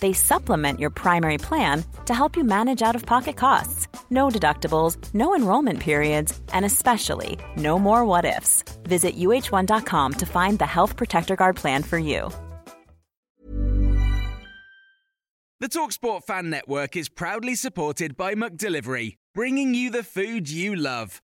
they supplement your primary plan to help you manage out of pocket costs. No deductibles, no enrollment periods, and especially no more what ifs. Visit uh1.com to find the Health Protector Guard plan for you. The Talksport Fan Network is proudly supported by McDelivery, bringing you the food you love.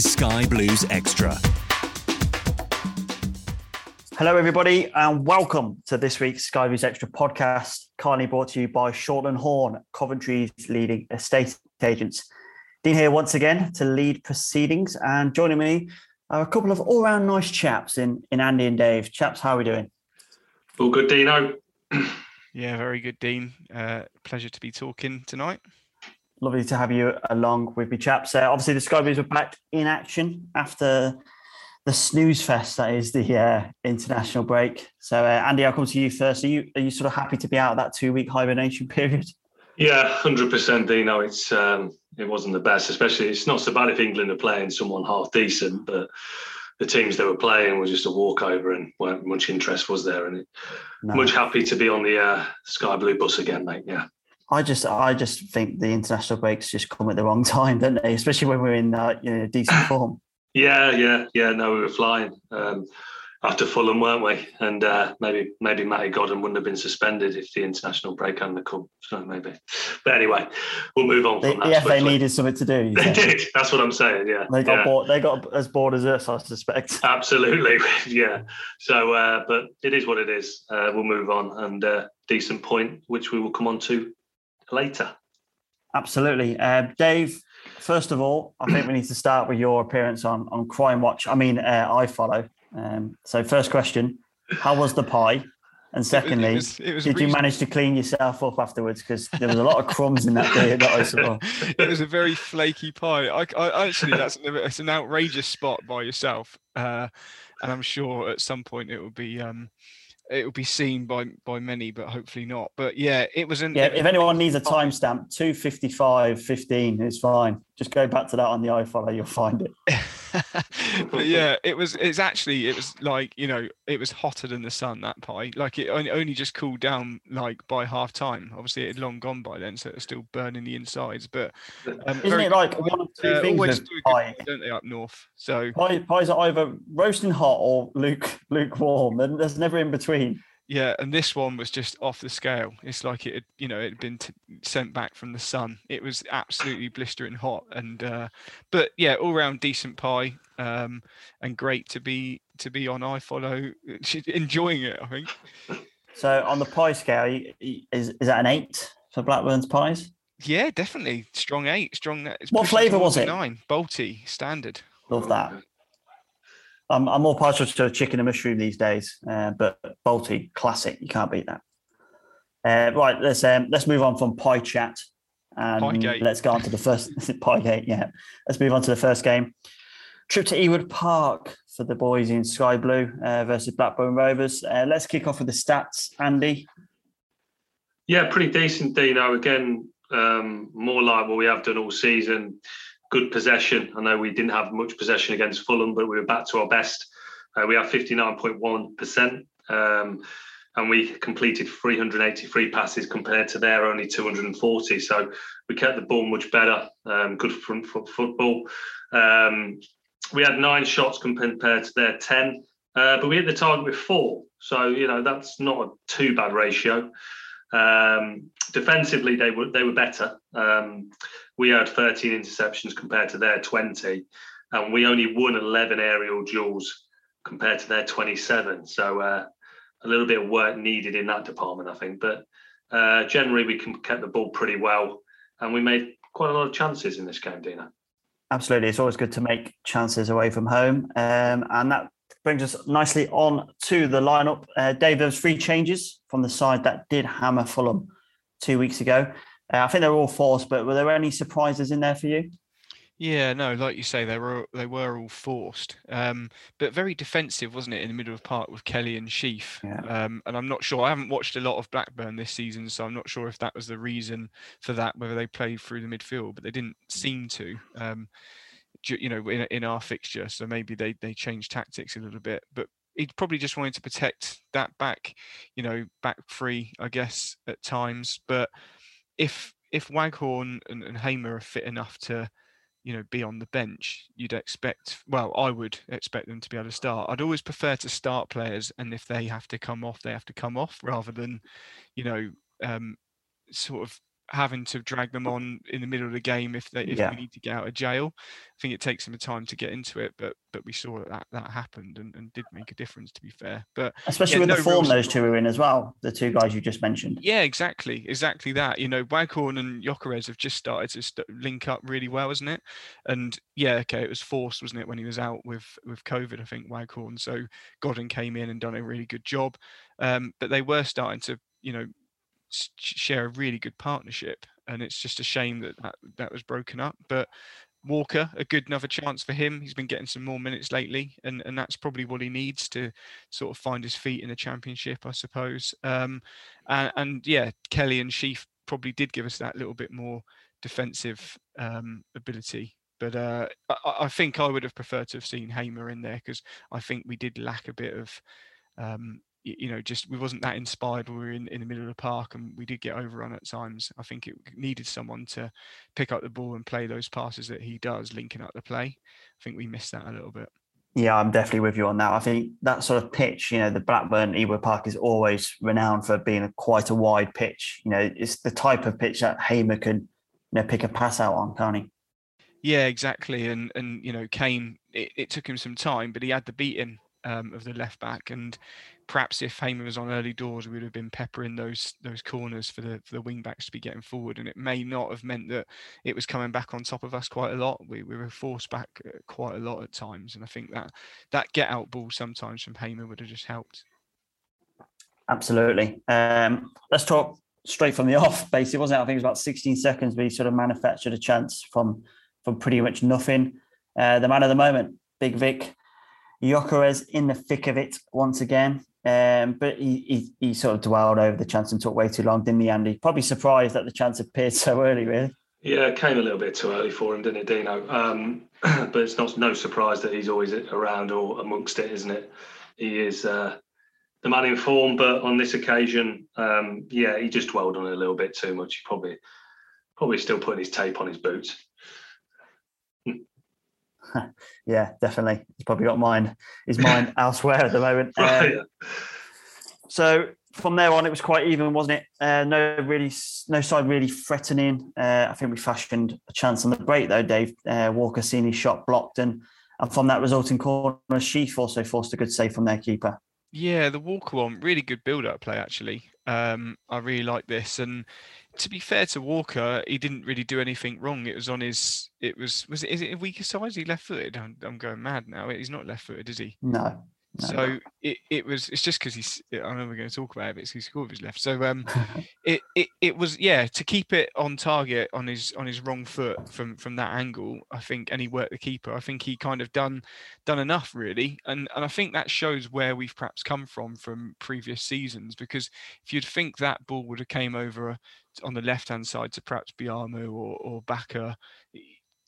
is Sky Blues Extra. Hello, everybody, and welcome to this week's Sky Blues Extra podcast, kindly brought to you by Shortland Horn, Coventry's leading estate agents. Dean here once again to lead proceedings, and joining me are a couple of all-round nice chaps in, in Andy and Dave. Chaps, how are we doing? All good, Dino. yeah, very good, Dean. Uh, pleasure to be talking tonight lovely to have you along with me, chaps. Uh, obviously, the Sky Blues are back in action after the snooze fest that is the uh, international break. So, uh, Andy, I'll come to you first. Are you are you sort of happy to be out of that two week hibernation period? Yeah, hundred percent. Dino, it's um, it wasn't the best. Especially, it's not so bad if England are playing someone half decent, but the teams they were playing was just a walkover, and weren't much interest was there. And no. much happy to be on the uh, Sky Blue bus again, mate. Yeah. I just I just think the international breaks just come at the wrong time, don't they? Especially when we're in uh, you know decent form. Yeah, yeah, yeah. No, we were flying um, after Fulham, weren't we? And uh, maybe maybe Matty Godden wouldn't have been suspended if the international break hadn't come. So maybe. But anyway, we'll move on. The, the FA needed something to do. They did. That's what I'm saying. Yeah, they got yeah. bored. They got as bored as us, I suspect. Absolutely. yeah. So, uh, but it is what it is. Uh, we'll move on and uh, decent point, which we will come on to later. Absolutely. Uh, Dave, first of all, I think we need to start with your appearance on, on Crime Watch. I mean, uh, follow. Um, so, first question How was the pie? And secondly, it was, it was did you manage to clean yourself up afterwards? Because there was a lot of crumbs in that day that I saw. it was a very flaky pie. I, I actually, that's an, it's an outrageous spot by yourself, uh, and I'm sure at some point it will be um, it will be seen by by many, but hopefully not. But yeah, it was an. Yeah, if anyone needs a timestamp, two fifty five fifteen is fine. Just go back to that on the iFollow, you'll find it. but yeah, it was. It's actually it was like you know it was hotter than the sun that pie. Like it only, only just cooled down like by half time. Obviously, it had long gone by then, so it was still burning the insides. But um, isn't it like one of two uh, things with pie? Good, don't they up north? So pie, pies are either roasting hot or luke lukewarm, and there's never in between. Yeah, and this one was just off the scale. It's like it had, you know, it had been t- sent back from the sun. It was absolutely blistering hot, and uh, but yeah, all round decent pie, um, and great to be to be on iFollow, enjoying it. I think. So on the pie scale, is is that an eight for Blackburn's pies? Yeah, definitely strong eight. Strong. What flavour was it? Nine. Balti standard. Love that. I'm, I'm more partial to chicken and mushroom these days, uh, but Balti classic, you can't beat that. Uh, right, let's um, let's move on from pie chat and Piegate. let's go on to the first Piegate. Yeah, let's move on to the first game. Trip to Ewood Park for the boys in Sky Blue uh, versus Blackburn Rovers. Uh, let's kick off with the stats, Andy. Yeah, pretty decent, Dino. Again, um, more like what we have done all season good possession. I know we didn't have much possession against Fulham, but we were back to our best. Uh, we have 59.1%. Um, and we completed 383 passes compared to their only 240. So we kept the ball much better. Um, good front foot football. Um, we had nine shots compared to their 10, uh, but we hit the target with four. So you know that's not a too bad ratio. Um, defensively, they were they were better. Um, we had 13 interceptions compared to their 20, and we only won 11 aerial duels compared to their 27. So uh, a little bit of work needed in that department, I think. But uh, generally, we can kept the ball pretty well, and we made quite a lot of chances in this game, Dino. Absolutely, it's always good to make chances away from home, um, and that brings us nicely on to the lineup. Uh, Dave, there three changes from the side that did hammer Fulham two weeks ago. Uh, I think they're all forced, but were there any surprises in there for you? Yeah, no, like you say, they were they were all forced, um, but very defensive, wasn't it, in the middle of the park with Kelly and Sheaf? Yeah. Um, and I'm not sure. I haven't watched a lot of Blackburn this season, so I'm not sure if that was the reason for that, whether they played through the midfield, but they didn't seem to. Um, you know, in, in our fixture, so maybe they they changed tactics a little bit, but he probably just wanted to protect that back, you know, back free, I guess, at times. But if if Waghorn and, and Hamer are fit enough to you know, be on the bench, you'd expect, well, I would expect them to be able to start. I'd always prefer to start players, and if they have to come off, they have to come off rather than, you know, um, sort of having to drag them on in the middle of the game if they if yeah. we need to get out of jail. I think it takes some time to get into it, but but we saw that that happened and, and did make a difference to be fair. But especially yeah, with no the form those two are in as well, the two guys you just mentioned. Yeah, exactly, exactly that. You know, Waghorn and Gyökeres have just started to st- link up really well, isn't it? And yeah, okay, it was forced, wasn't it, when he was out with with COVID? I think Waghorn. So Godden came in and done a really good job. Um, but they were starting to you know share a really good partnership, and it's just a shame that that, that was broken up. But Walker, a good another chance for him. He's been getting some more minutes lately, and, and that's probably what he needs to sort of find his feet in the championship, I suppose. Um, and, and yeah, Kelly and Sheaf probably did give us that little bit more defensive um, ability. But uh, I, I, think I would have preferred to have seen Hamer in there because I think we did lack a bit of um, you know, just we wasn't that inspired. We were in, in the middle of the park and we did get overrun at times. I think it needed someone to pick up the ball and play those passes that he does, linking up the play. I think we missed that a little bit. Yeah, I'm definitely with you on that. I think that sort of pitch, you know, the Blackburn Ewood Park is always renowned for being a, quite a wide pitch. You know, it's the type of pitch that Hamer can, you know, pick a pass out on, can't he? Yeah, exactly. And and you know, Kane, it, it took him some time, but he had the beating um, of the left back, and perhaps if Hamer was on early doors, we would have been peppering those those corners for the for the wing backs to be getting forward, and it may not have meant that it was coming back on top of us quite a lot. We, we were forced back uh, quite a lot at times, and I think that that get out ball sometimes from Hamer would have just helped. Absolutely. Um, let's talk straight from the off. Basically, wasn't it? I think it was about 16 seconds. We sort of manufactured a chance from from pretty much nothing. Uh, the man of the moment, Big Vic. Gyökeres in the thick of it once again. Um, but he, he, he sort of dwelled over the chance and took way too long, didn't he, Andy? Probably surprised that the chance appeared so early, really. Yeah, it came a little bit too early for him, didn't it, Dino? Um, but it's not no surprise that he's always around or amongst it, isn't it? He is uh, the man in form, but on this occasion, um, yeah, he just dwelled on it a little bit too much. He probably probably still putting his tape on his boots. yeah, definitely. He's probably got mine. His mine elsewhere at the moment. Um, so from there on, it was quite even, wasn't it? Uh, no, really, no side really threatening. Uh, I think we fashioned a chance on the break though. Dave uh, Walker seen his shot blocked, and and from that resulting corner, Sheaf also forced a good save from their keeper. Yeah, the Walker one, really good build-up play actually. Um, I really like this, and to be fair to Walker, he didn't really do anything wrong. It was on his. It was was it is it a weaker side? He left footed. I'm, I'm going mad now. He's not left footed, is he? No. No. So it, it was it's just because he's I know we're going to talk about it, but he scored his left. So um, it, it it was yeah to keep it on target on his on his wrong foot from from that angle. I think and he worked the keeper. I think he kind of done done enough really, and and I think that shows where we've perhaps come from from previous seasons. Because if you'd think that ball would have came over on the left hand side to perhaps Biamou or or Bakker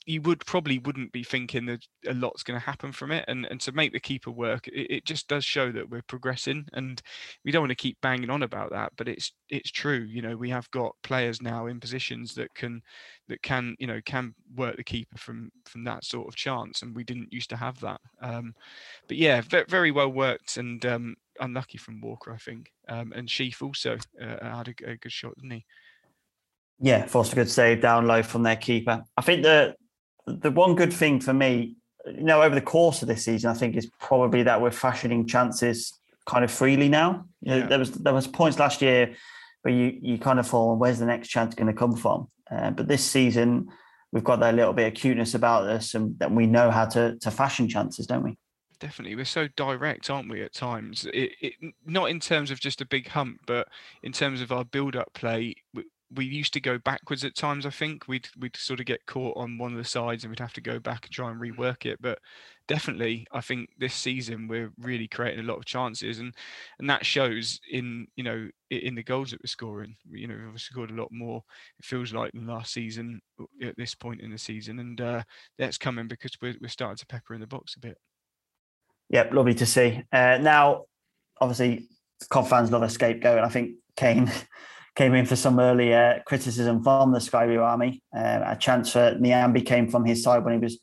you would probably wouldn't be thinking that a lot's going to happen from it and and to make the keeper work it, it, just does show that we're progressing and we don't want to keep banging on about that but it's it's true you know we have got players now in positions that can that can you know can work the keeper from from that sort of chance and we didn't used to have that um but yeah very, well worked and um unlucky from walker i think um and sheaf also uh, had a, a good shot didn't he yeah, forced a good save down low from their keeper. I think the the one good thing for me, you know, over the course of this season, I think is probably that we're fashioning chances kind of freely now. Yeah. There was there was points last year where you you kind of thought, where's the next chance going to come from? Uh, but this season, we've got that little bit of cuteness about us, and that we know how to to fashion chances, don't we? Definitely, we're so direct, aren't we? At times, it, it not in terms of just a big hump, but in terms of our build-up play. We, used to go backwards at times. I think we'd we'd sort of get caught on one of the sides and we'd have to go back and try and rework it. But definitely, I think this season we're really creating a lot of chances, and and that shows in you know in the goals that we're scoring. You know, we've scored a lot more. It feels like than last season at this point in the season, and uh, that's coming because we're we're starting to pepper in the box a bit. Yep, lovely to see. Uh, now, obviously, Cov fans love a scapegoat, and I think Kane came in for some early uh, criticism from the Sky Blue Army. Uh, a chance for Nyambe came from his side when he was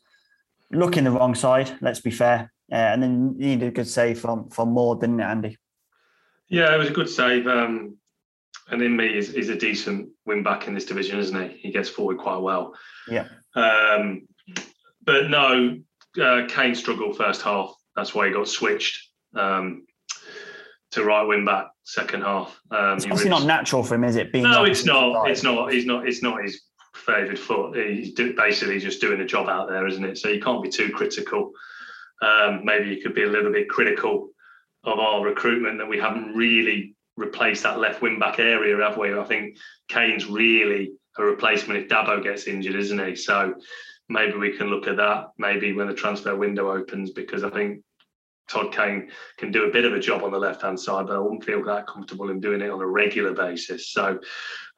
looking the wrong side, let's be fair. Uh, and then he needed a good save from, from Moore, didn't it, Andy? Yeah, it was a good save. Um, and Nyambe is, is a decent win back in this division, isn't he? He gets forward quite well. Yeah. Um, but no, uh, Kane struggled first half. That's why he got switched. Um, to right wing back second half. Um, it's obviously really... not natural for him, is it? Being no, it's not. It's not. He's not. It's not his favoured foot. He's basically just doing a job out there, isn't it? So you can't be too critical. Um, maybe you could be a little bit critical of our recruitment that we haven't really replaced that left wing back area, have we? I think Kane's really a replacement if Dabo gets injured, isn't he? So maybe we can look at that maybe when the transfer window opens because I think Todd Kane can do a bit of a job on the left hand side, but I wouldn't feel that comfortable in doing it on a regular basis. So,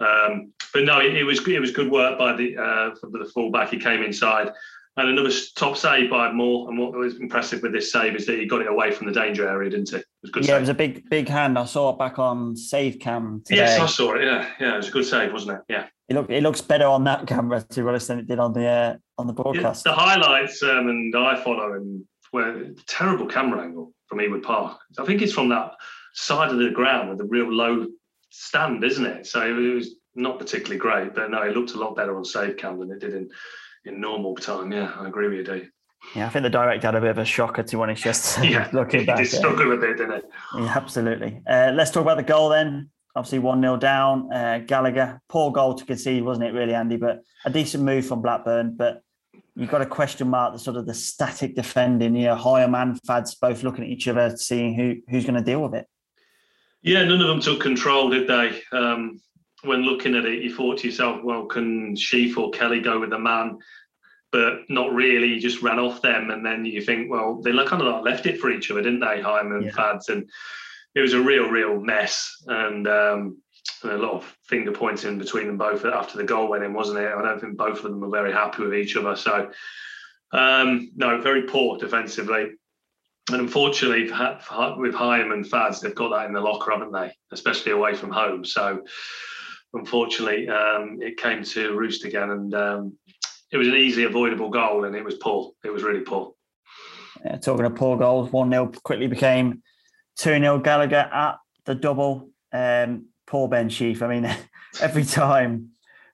um, but no, it, it, was it was good work by the uh, for the fullback. He came inside. And another top save by Moore. And what was impressive with this save is that he got it away from the danger area, didn't he? It was good. Yeah, save. it was a big, big hand. I saw it back on save cam today. Yes, I saw it. Yeah, yeah, it was a good save, wasn't it? Yeah. It look, it looks better on that camera to be honest than it did on the uh, on the broadcast. Yeah, the highlights um, and iFollow and where terrible camera angle from Ewood Park. I think it's from that side of the ground with a real low stand, isn't it? So it was not particularly great, but no, it looked a lot better on save cam than it did in in normal time. Yeah, I agree with you, Dave. Yeah, I think the director had a bit of a shocker to when he's just yeah, looking back. He struggled a bit, didn't it? Yeah, absolutely. Uh, let's talk about the goal then. Obviously, 1 0 down. Uh, Gallagher, poor goal to concede, wasn't it, really, Andy? But a decent move from Blackburn. But you've got a question mark the sort of the static defending, you know, Hyam and Fads both looking at each other, seeing who who's going to deal with it. Yeah, none of them took control, did they? Um, when looking at it, you thought to yourself, well, can Sheaf or Kelly go with the man? But not really, you just ran off them. And then you think, well, they kind of like left it for each other, didn't they, Hyam and yeah. Fads? And it was a real, real mess. And um, a lot of finger pointing between them both after the goal went in, wasn't it? I don't think both of them were very happy with each other. So, um, no, very poor defensively. And unfortunately, with Hyam and Fads, they've got that in the locker, haven't they? Especially away from home. So, unfortunately, um, it came to roost again, and um, it was an easily avoidable goal, and it was poor. It was really poor. Yeah, talking of poor goals, 1 0 quickly became 2 0 Gallagher at the double. Um, poor Ben Sheaf. I mean, every time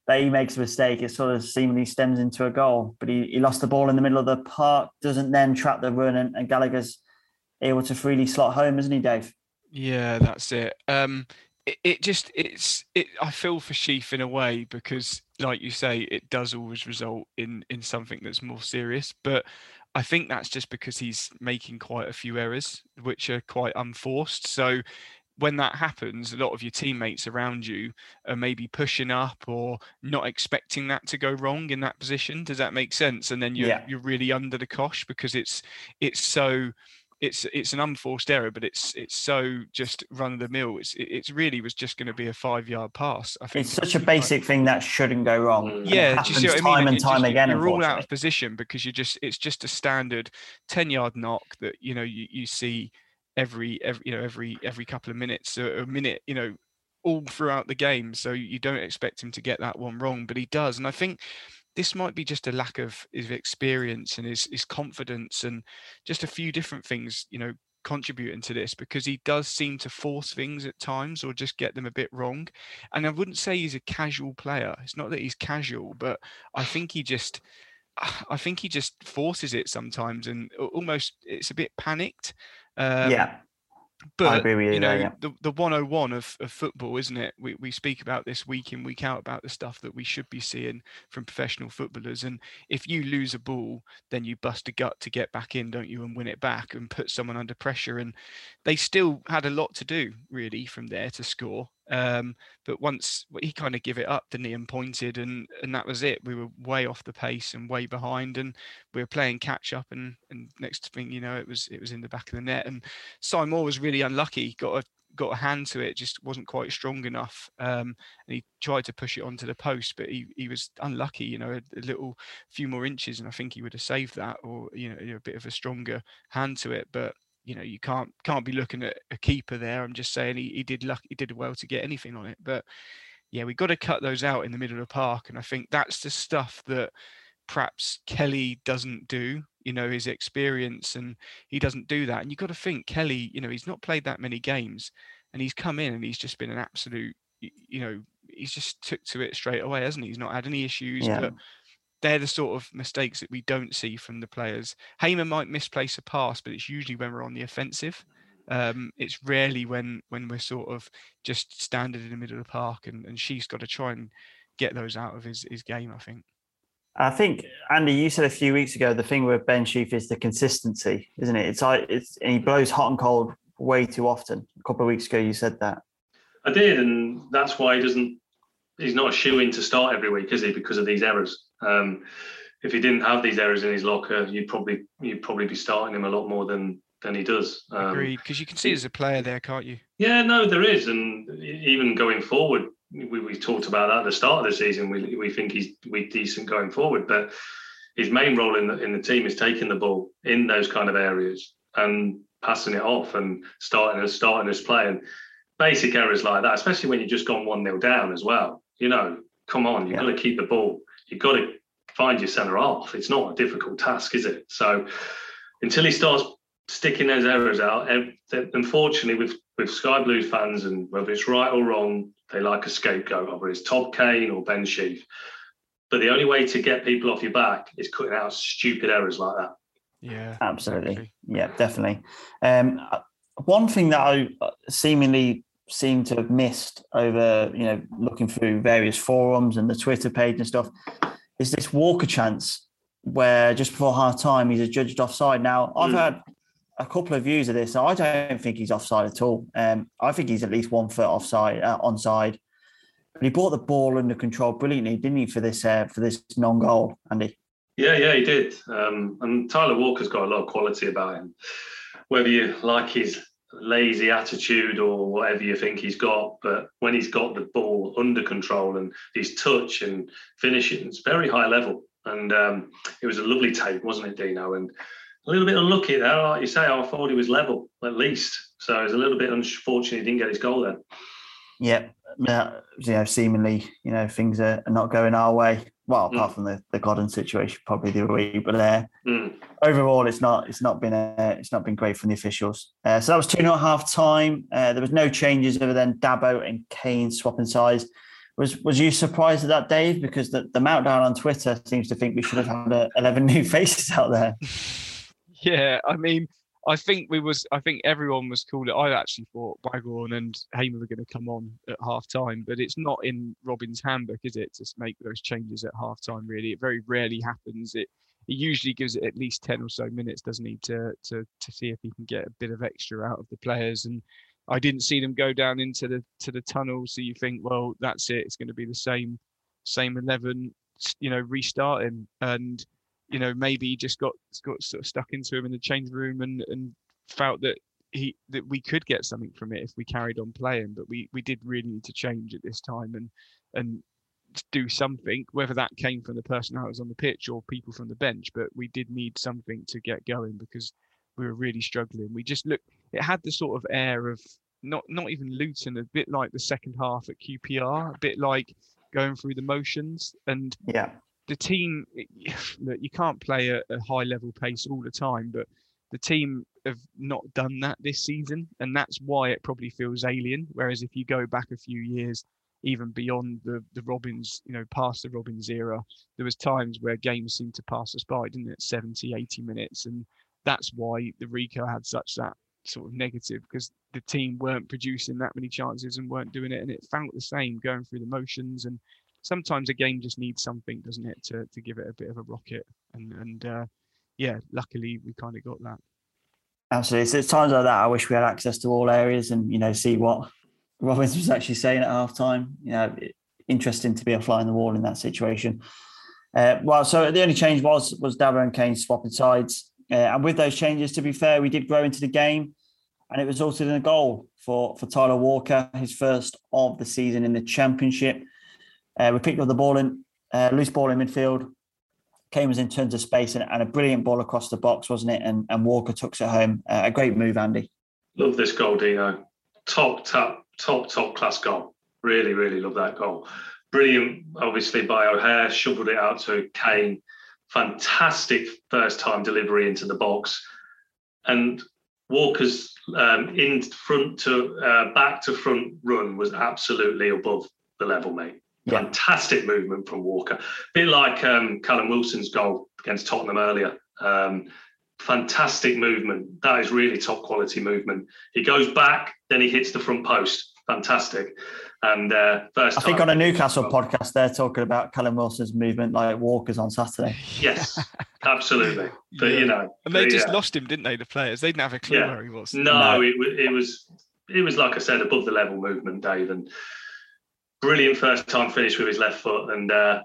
that he makes a mistake, it sort of seemingly stems into a goal. But he, he lost the ball in the middle of the park, doesn't then trap the run, and, and Gallagher's able to freely slot home, isn't he, Dave? Yeah, that's it. Um, it, it just it's it. I feel for Sheaf in a way because, like you say, it does always result in in something that's more serious. But I think that's just because he's making quite a few errors, which are quite unforced. So when that happens, a lot of your teammates around you are maybe pushing up or not expecting that to go wrong in that position. Does that make sense? And then you're yeah. you're really under the cosh because it's it's so it's it's an unforced error, but it's it's so just run of the mill. It's it, it's really was just going to be a five yard pass. I think it's such a basic thing that shouldn't go wrong. Mm. And Yeah, it do you see happens what I mean? time and It time just- again. You're all out of position because you just it's just a standard ten yard knock that you know you, you see every every you know every every couple of minutes, a, minute, you know, all throughout the game. So you don't expect him to get that one wrong, but he does. And I think this might be just a lack of his experience and his his confidence and just a few different things, you know, contributing to this because he does seem to force things at times or just get them a bit wrong. And I wouldn't say he's a casual player. It's not that he's casual, but I think he just I think he just forces it sometimes and almost it's a bit panicked. Um, yeah, but you you there, know yeah. the, the 101 of, of football isn't it? We, we speak about this week in week out about the stuff that we should be seeing from professional footballers and if you lose a ball then you bust a gut to get back in don't you and win it back and put someone under pressure and they still had a lot to do really from there to score um, but once he kind of gave it up didn't he and pointed and and that was it we were way off the pace and way behind and we were playing catch up and and next thing you know it was it was in the back of the net and Simon Moore was really unlucky. Got a got a hand to it, just wasn't quite strong enough. Um, and he tried to push it onto the post, but he, he was unlucky. You know, a, a little few more inches, and I think he would have saved that, or you know, a bit of a stronger hand to it. But you know, you can't can't be looking at a keeper there. I'm just saying he, he did luck, he did well to get anything on it, but yeah, we got to cut those out in the middle of the park, and I think that's the stuff that perhaps Kelly doesn't do. You know, his experience, and he doesn't do that. And you've got to think Kelly. You know, he's not played that many games, and he's come in and he's just been an absolute. You know, he's just took to it straight away, hasn't he? He's not had any issues. Yeah. But they're the sort of mistakes that we don't see from the players. Hamer might misplace a pass, but it's usually when we're on the offensive. Um, it's rarely when when we're sort of just standing in the middle of the park, and, and she's got to try and get those out of his, his game. I think. I think Andy, you said a few weeks ago the thing with Ben Sheaf is the consistency, isn't it? It's like it's and he blows hot and cold way too often. A couple of weeks ago, you said that. I did, and that's why he doesn't. He's not a shoe in to start every week, is he? Because of these errors. Um, if he didn't have these errors in his locker, you'd probably you'd probably be starting him a lot more than than he does. Um, Agreed, because you can see there's a player there, can't you? Yeah, no, there is, and even going forward, we, we talked about that at the start of the season. We we think he's we decent going forward, but his main role in the in the team is taking the ball in those kind of areas and passing it off and starting us starting us playing basic errors like that, especially when you've just gone one 0 down as well. You know, come on, you've Yeah. got to keep the ball. You've got to find your centre off. It's not a difficult task, is it? So until he starts sticking those errors out, ev- unfortunately, with with Sky Blues fans and whether it's right or wrong, they like a scapegoat, whether it's Todd Kane or Ben Sheaf. But the only way to get people off your back is cutting out stupid errors like that. Yeah, Absolutely. exactly. Yeah, definitely. Um, uh, one thing that I uh, seemingly seem to have missed over, you know, looking through various forums and the Twitter page and stuff, is this Walker chance where just before half time he's adjudged offside. Now, I've Mm. had a couple of views of this. I don't think he's offside at all. Um, I think he's at least one foot offside, uh, onside. But he brought the ball under control brilliantly, didn't he, for this uh, for this non-goal, Andy? Yeah, yeah, he did. Um, and Tyler Walker's got a lot of quality about him. Whether you like his lazy attitude or whatever you think he's got, but when he's got the ball under control and his touch and finishing, it's very high level. And um, it was a lovely take, wasn't it, Dino? And a little bit unlucky there, like you say. I thought he was level at least, so it was a little bit unfortunate he didn't get his goal then. Yeah, yeah, you know, seemingly, you know, things are, are not going our way. Well, Mm. apart from the the Godden situation, probably the other way. But uh, Mm. overall, it's not it's not been uh, it's not been great from the officials. Uh, so that was two and a half time. Uh, there was no changes other than Dabo and Kane swapping sides. Was was you surprised at that, Dave? Because the, the meltdown on Twitter seems to think we should have had uh, eleven new faces out there. Yeah, I mean, I think we was. I think everyone was cool. I actually thought Waghorn and Hamer were going to come on at half time, but it's not in Robin's handbook, is it, to make those changes at half time? Really, it very rarely happens. It he usually gives it at least ten or so minutes, doesn't he, to to to see if he can get a bit of extra out of the players. And I didn't see them go down into the to the tunnel, so you think, well, that's it. It's going to be the same same eleven, you know, restarting and you know, maybe he just got got sort of stuck into him in the change room and and felt that he that we could get something from it if we carried on playing, but we we did really need to change at this time and and do something, whether that came from the person that was on the pitch or people from the bench. But we did need something to get going because we were really struggling. We just looked. It had the sort of air of not not even Luton, a bit like the second half at QPR, a bit like going through the motions. And yeah, the team, you can't play at a high level pace all the time, but the team have not done that this season, and that's why it probably feels alien. Whereas if you go back a few years, even beyond the the Robins, you know, past the Robins era, there was times where games seemed to pass us by, didn't it? 70, 80 minutes, and that's why the Ricoh had such that sort of negative because the team weren't producing that many chances and weren't doing it, and it felt the same going through the motions. And sometimes a game just needs something, doesn't it, to to give it a bit of a rocket. And and uh, yeah, luckily we kind of got that. Absolutely. So it's times like that I wish we had access to all areas and you know see what Robins was actually saying at half time. You know, interesting to be a fly on the wall in that situation. Uh, well, so the only change was was Dabo and Kane swapping sides, uh, and with those changes, to be fair, we did grow into the game, and it resulted in a goal for for Tyler Walker, his first of the season in the Championship. Uh, we picked up the ball in uh, loose ball in midfield. Kane was in terms of space and, and, a brilliant ball across the box, wasn't it? And, and Walker took it home. Uh, a great move, Andy. Love this goal, Dino. Top, top, top, top class goal. Really, really love that goal. Brilliant, obviously, by O'Hare. Shoveled it out to Kane. Fantastic first time delivery into the box. And Walker's um, in front to uh, back to front run was absolutely above the level, mate. Yeah. Fantastic movement from Walker. A bit like um, Callum Wilson's goal against Tottenham earlier. Um, fantastic movement. That is really top quality movement. He goes back, then he hits the front post. Fantastic. And uh, first, I think on a Newcastle podcast, they're talking about Callum Wilson's movement like Walker's on Saturday. Yes, absolutely. But yeah. you know, and they just yeah. lost him, didn't they? The players, they didn't have a clue yeah. where he was. No, no. It, it was it was like I said, above the level movement, Dave, and brilliant first time finish with his left foot, and uh,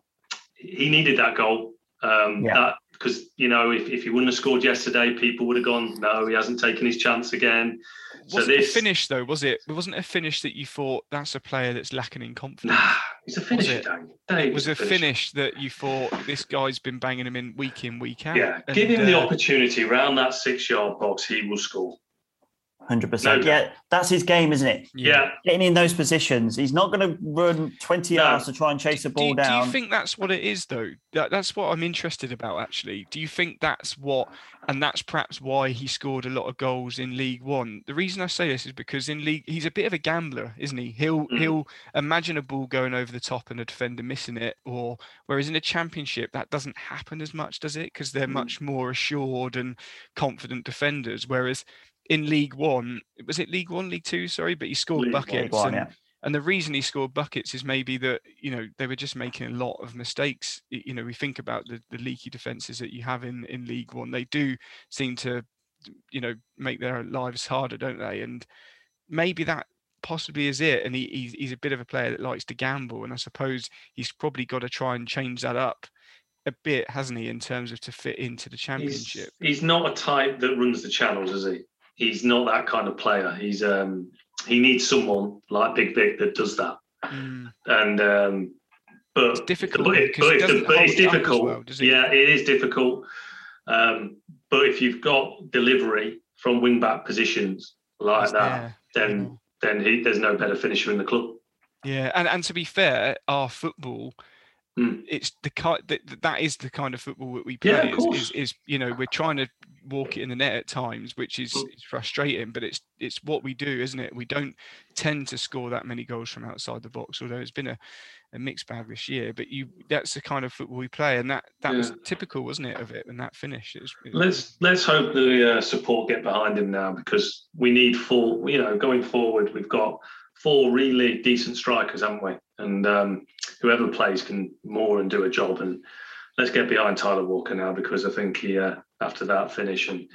he needed that goal. Um, yeah. That because you know if, if he wouldn't have scored yesterday, people would have gone, no, he hasn't taken his chance again. So wasn't this finish though, was it? It wasn't a finish that you thought that's a player that's lacking in confidence. Nah, he's a finisher. Was it, Dave, was a, finish that you thought this guy's been banging him in week in week out. Yeah, and, give him uh, the opportunity around that six yard box, he will score. Hundred percent. Yeah, that's his game, isn't it? Yeah. Getting in those positions, he's not going to run twenty no. yards to try and chase a ball do, down. Do you think that's what it is, though? That, that's what I'm interested about. Actually, do you think that's what, and that's perhaps why he scored a lot of goals in League One? The reason I say this is because in League, he's a bit of a gambler, isn't he? He'll mm. he'll imagine a ball going over the top and a defender missing it, or whereas in a Championship that doesn't happen as much, does it? Because they're mm. much more assured and confident defenders. Whereas in League One. Was it League One, League Two? Sorry, but he scored League buckets. One, and, yeah. and the reason he scored buckets is maybe that you know they were just making a lot of mistakes. You know, we think about the, the leaky defenses that you have in in League One. They do seem to, you know, make their lives harder, don't they? And maybe that possibly is it. And he, he's, he's a bit of a player that likes to gamble, and I suppose he's probably got to try and change that up a bit, hasn't he, in terms of to fit into the championship? He's, he's not a type that runs the channels, is he? He's not that kind of player. He's um, he needs someone like Big Vic that does that. Mm. And um, but it's difficult. But, it, but, it's, but it's difficult. Well, yeah, it is difficult. Um, but if you've got delivery from wing back positions like that, there, then then he, there's no better finisher in the club. Yeah, and and to be fair, our football Mm. It's the kind that that is the kind of football that we play. Yeah, is, is, is, you know we're trying to walk it in the net at times, which is, mm. frustrating. But it's it's what we do, isn't it? We don't tend to score that many goals from outside the box, although it's been a, a mixed bag this year. But you that's the kind of football we play, and that that yeah. was typical, wasn't it, of it? And that finish. It was, it let's let's hope the uh, support get behind him now because we need full. You know, going forward, we've got four really decent strikers, haven't we? And um, whoever plays can more and do a job. And let's get behind Tyler Walker now because I think he uh, after that finish and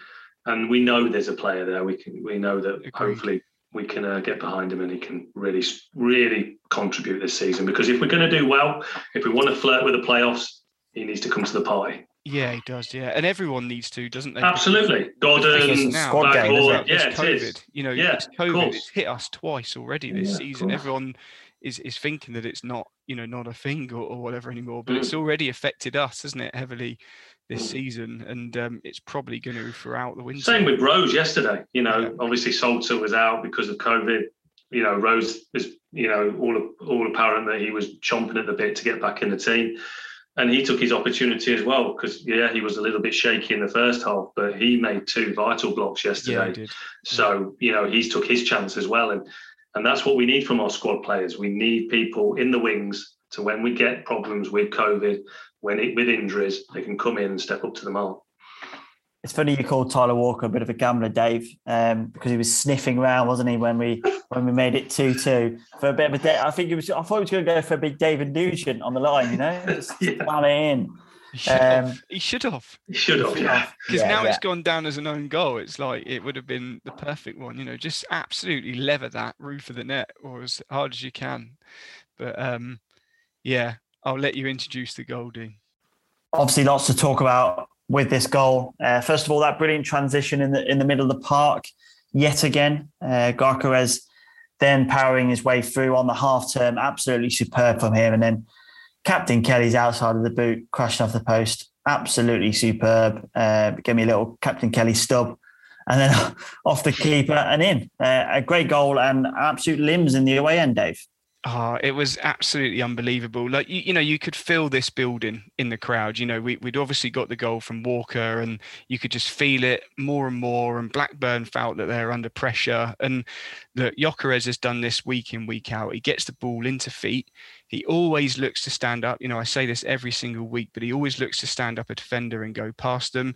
and we know there's a player there. We can we know that Agreed. hopefully we can uh, get behind him and he can really really contribute this season. Because if we're going to do well, if we want to flirt with the playoffs, he needs to come to the party. Yeah, he does. Yeah, and everyone needs to, doesn't they? Absolutely, Gordon, squad game, it? yeah, it's COVID. is. You know, Yeah, it's COVID. It's hit us twice already this Yeah, season. Everyone is is thinking that it's not, you know, not a thing or, or whatever anymore. But Mm. it's already affected us, hasn't it, heavily this Mm. season, and um, it's probably going to throughout the winter. Same with Rose yesterday. You know, Yeah. obviously Salter was out because of COVID. You know, Rose was, you know, all all apparent that he was chomping at the bit to get back in the team, and he took his opportunity as well because yeah, he was a little bit shaky in the first half, but he made two vital blocks yeah, yesterday. he did. So you know, he's took his chance as well, and and that's what we need from our squad players. We need people in the wings to when we get problems with COVID, when it with injuries, they can come in and step up to the mark. It's funny you called Tyler Walker a bit of a gambler, Dave, um, because he was sniffing around, wasn't he, when we when we made it two two for a bit of a day. I think it was. I thought he was going to go for a big David Nugent on the line, you know, just Yeah. in. He should Um, have. He should have. He should have, yeah. Because Yeah, now yeah. it's gone down as an own goal. It's like it would have been the perfect one, you know, just absolutely lever that roof of the net or as hard as you can. But um, yeah, I'll let you introduce the goal, Dean. obviously lots to talk about with this goal. Uh, first of all, that brilliant transition in the in the middle of the park, yet again. Uh, Garquez then powering his way through on the half term, absolutely superb from him. And then Captain Kelly's outside of the boot, crashing off the post, absolutely superb. Uh, gave me a little Captain Kelly stub. And then off the keeper and in. Uh, a great goal and absolute limbs in the away end, Dave. Oh, it was absolutely unbelievable. Like you, you know, you could feel this building in the crowd. You know, we, we'd obviously got the goal from Walker, and you could just feel it more and more. And Blackburn felt that they're under pressure. And look, Gyökeres has done this week in, week out. He gets the ball into feet. He always looks to stand up. You know, I say this every single week, but he always looks to stand up a defender and go past them.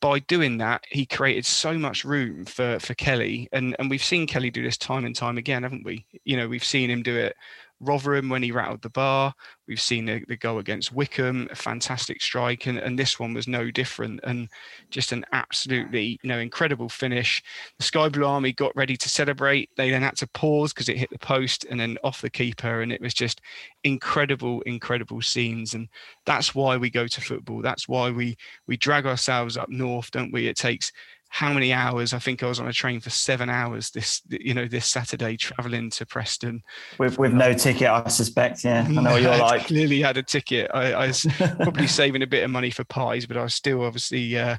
By doing that, he created so much room for for Kelly, and and we've seen Kelly do this time and time again, haven't we? You know, we've seen him do it Rotherham when he rattled the bar. We've seen the, the goal against Wycombe, a fantastic strike, and, and this one was no different. And just an absolutely, you know, incredible finish. The Sky Blue Army got ready to celebrate. They then had to pause because it hit the post and then off the keeper, and it was just incredible, incredible scenes. And that's why we go to football. That's why we we drag ourselves up north, don't we? It takes how many hours? I think I was on a train for seven hours this, you know, this Saturday traveling to Preston. With, with no ticket, I suspect. Yeah, I know you're I like. Clearly had a ticket. I, I was probably saving a bit of money for pies, but I still obviously uh,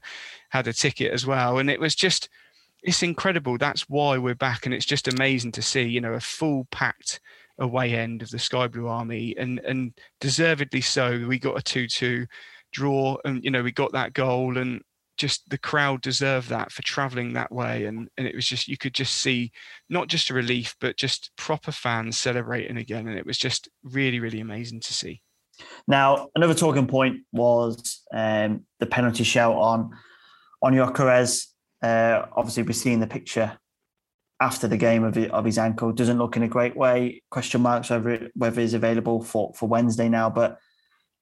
had a ticket as well. And it was just, it's incredible. That's why we're back, and it's just amazing to see, you know, a full packed away end of the Sky Blue Army, and and deservedly so. We got a two-two draw, and you know, we got that goal, and just the crowd deserved that for traveling that way and and it was just you could just see not just a relief but just proper fans celebrating again and it was just really really amazing to see Now, another talking point was um, the penalty shout on on Gyökeres. Uh, obviously, we're seeing the picture after the game of, of his ankle. Doesn't look in a great way. Question marks over whether he's available for, for Wednesday now. But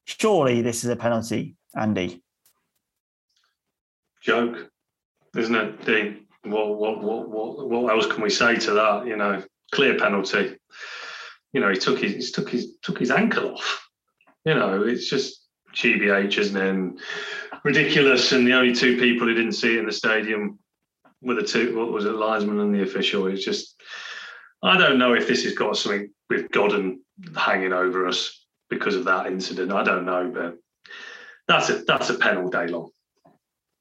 surely this is a penalty, Andy. Joke, isn't it, Dean? What, what, what, what, what else can we say to that? You know, clear penalty. You know, he took his, he took his, took his ankle off. You know, it's just GBH, isn't it? And ridiculous. And the only two people who didn't see it in the stadium were the two. What was it, linesman and the official? It's just, I don't know if this has got something with Godden hanging over us because of that incident. I don't know, but that's a that's a penalty day long.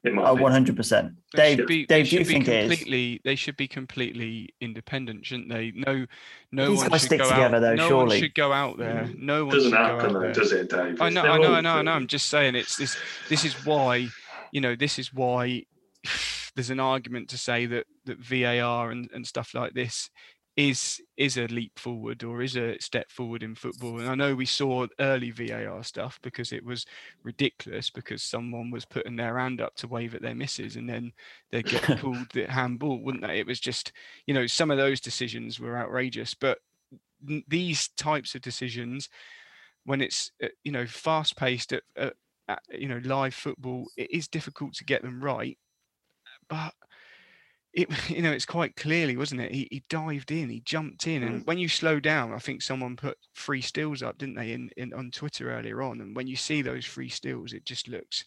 In my Oh, 100%. They Dave, should be, Dave, they do you should be it is? completely they should be completely independent shouldn't they no no These one should stick go together, out though, no surely. one should go out there mm. no one doesn't should go happen out though, there. does it, Dave? I know, I know, I know, I know. I'm just saying it's this. This is why, you know, this is why there's an argument to say that that VAR and, and stuff like this is is a leap forward or is a step forward in football. And I know we saw early VAR stuff because it was ridiculous because someone was putting their hand up to wave at their misses and then they'd get called the handball, wouldn't they? It was just, you know, some of those decisions were outrageous, but these types of decisions when it's uh, you know fast paced at, at, at you know live football it is difficult to get them right but it you know it's quite clearly wasn't it he, he dived in he jumped in and mm. when you slow down i think someone put free stills up didn't they in, in on twitter earlier on and when you see those free stills it just looks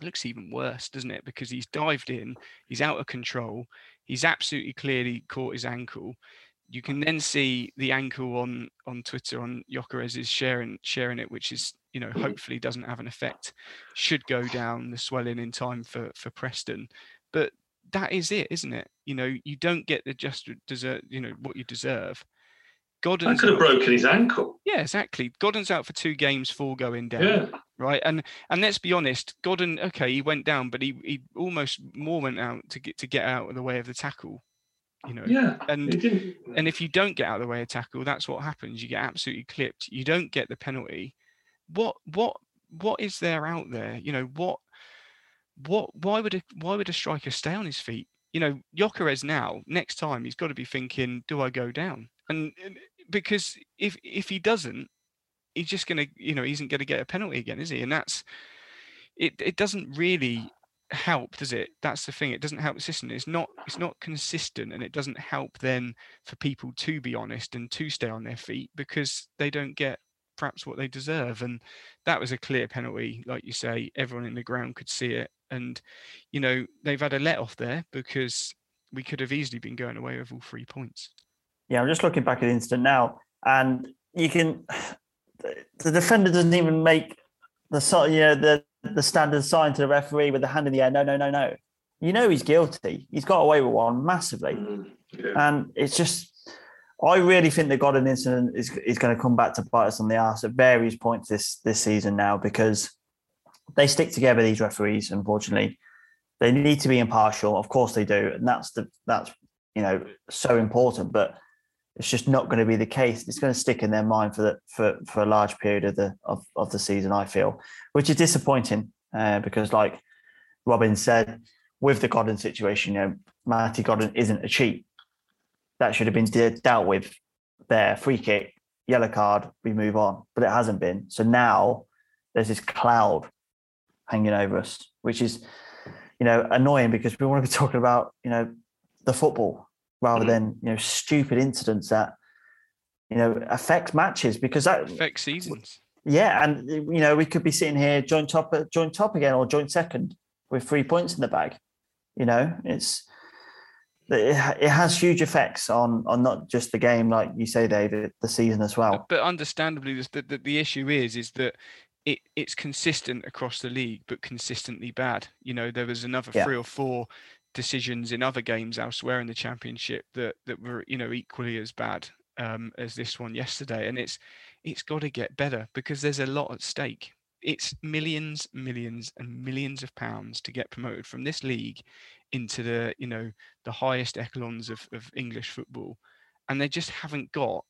it looks even worse, doesn't it? Because he's dived in, he's out of control, he's absolutely clearly caught his ankle. You can then see the ankle on on Twitter on Gyökeres is sharing sharing it, which is you know mm. hopefully doesn't have an effect. Should go down the swelling in time for for Preston, but that is it, isn't it? You know, you don't get the just deserve, you know, what you deserve. Godden's could have broken his ankle. Yeah, exactly. Godden's out for two games, four going down. Yeah. Right. And and let's be honest, Godden, okay, he went down, but he, he almost more went out to get to get out of the way of the tackle. You know. Yeah. And and if you don't get out of the way of tackle, that's what happens. You get absolutely clipped. You don't get the penalty. What what what is there out there? You know, what what why would a why would a striker stay on his feet? You know, Gyökeres now, next time he's got to be thinking, do I go down? And because if if he doesn't, he's just gonna, you know, he isn't gonna get a penalty again, is he? And that's it. It doesn't really help, does it? That's the thing. It doesn't help the system. It's not. It's not consistent, and it doesn't help then for people to be honest and to stay on their feet because they don't get perhaps what they deserve. And that was a clear penalty, like you say. Everyone in the ground could see it, and you know they've had a let off there because we could have easily been going away with all three points. Yeah, I'm just looking back at the incident now, and you can. The defender doesn't even make the you know the the standard sign to the referee with the hand in the air. No, no, no, no. You know he's guilty. He's got away with one massively, mm, yeah. and it's just. I really think the Godden incident is is going to come back to bite us on the ass at various points this this season now because they stick together. These referees, unfortunately, they need to be impartial. Of course they do, and that's the that's you know so important. But it's just not going to be the case. It's going to stick in their mind for the, for for a large period of the of, of the season. I feel, which is disappointing uh, because, like Robin said, with the Godden situation, you know, Matty Godden isn't a cheat. That should have been de- dealt with there. Free kick, yellow card, we move on. But it hasn't been. So now there's this cloud hanging over us, which is, you know, annoying because we want to be talking about, you know, the football rather mm-hmm. than you know stupid incidents that you know affect matches because that affects seasons. Yeah, and you know we could be sitting here joint top, joint top again, or joint second with three points in the bag. You know, it's it has huge effects on on not just the game, like you say, David, the season as well. But understandably, the the, the issue is is that it, it's consistent across the league, but consistently bad. You know, there was another yeah. three or four decisions in other games elsewhere in the championship that that were you know equally as bad um, as this one yesterday and it's it's got to get better because there's a lot at stake it's millions millions and millions of pounds to get promoted from this league into the you know the highest echelons of, of english football and they just haven't got